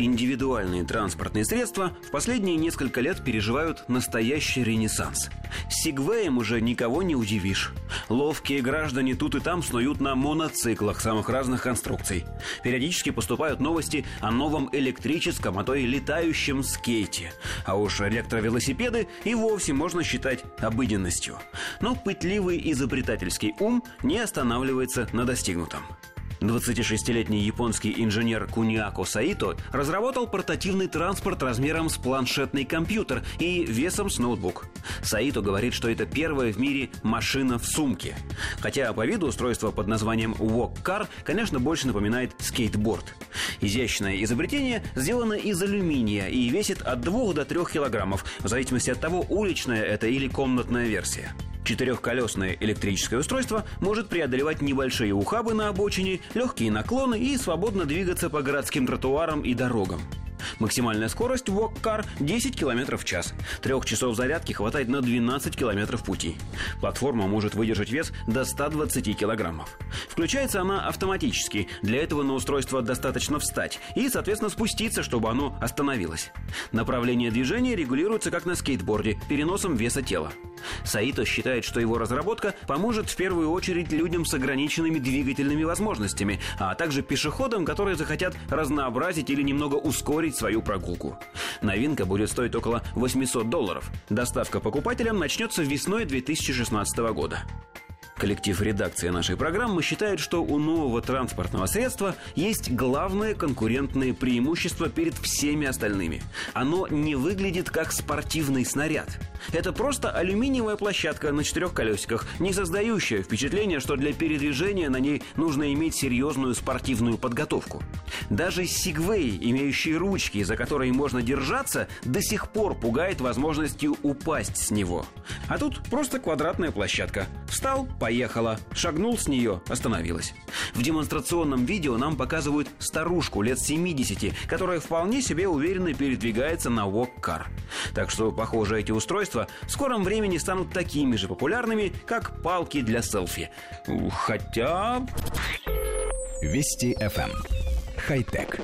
Индивидуальные транспортные средства в последние несколько лет переживают настоящий ренессанс. Сигвеем уже никого не удивишь. Ловкие граждане тут и там снуют на моноциклах самых разных конструкций. Периодически поступают новости о новом электрическом, а то и летающем скейте. А уж электровелосипеды и вовсе можно считать обыденностью. Но пытливый изобретательский ум не останавливается на достигнутом. 26-летний японский инженер Куниако Саито разработал портативный транспорт размером с планшетный компьютер и весом с ноутбук. Саито говорит, что это первая в мире машина в сумке. Хотя по виду устройство под названием Walk Car, конечно, больше напоминает скейтборд. Изящное изобретение сделано из алюминия и весит от 2 до 3 килограммов, в зависимости от того, уличная это или комнатная версия. Четырехколесное электрическое устройство может преодолевать небольшие ухабы на обочине, легкие наклоны и свободно двигаться по городским тротуарам и дорогам. Максимальная скорость Car 10 км в час. Трех часов зарядки хватает на 12 км пути. Платформа может выдержать вес до 120 килограммов. Включается она автоматически. Для этого на устройство достаточно встать и, соответственно, спуститься, чтобы оно остановилось. Направление движения регулируется как на скейтборде, переносом веса тела. Саито считает, что его разработка поможет в первую очередь людям с ограниченными двигательными возможностями, а также пешеходам, которые захотят разнообразить или немного ускорить свою прогулку. Новинка будет стоить около 800 долларов. Доставка покупателям начнется весной 2016 года. Коллектив редакции нашей программы считает, что у нового транспортного средства есть главное конкурентное преимущество перед всеми остальными. Оно не выглядит как спортивный снаряд. Это просто алюминиевая площадка на четырех колесиках, не создающая впечатление, что для передвижения на ней нужно иметь серьезную спортивную подготовку. Даже Сигвей, имеющий ручки, за которые можно держаться, до сих пор пугает возможностью упасть с него. А тут просто квадратная площадка. Встал, поехала. Шагнул с нее, остановилась. В демонстрационном видео нам показывают старушку лет 70, которая вполне себе уверенно передвигается на walk-car. Так что, похоже, эти устройства в скором времени станут такими же популярными, как палки для селфи. Хотя... Вести FM. Хай-тек.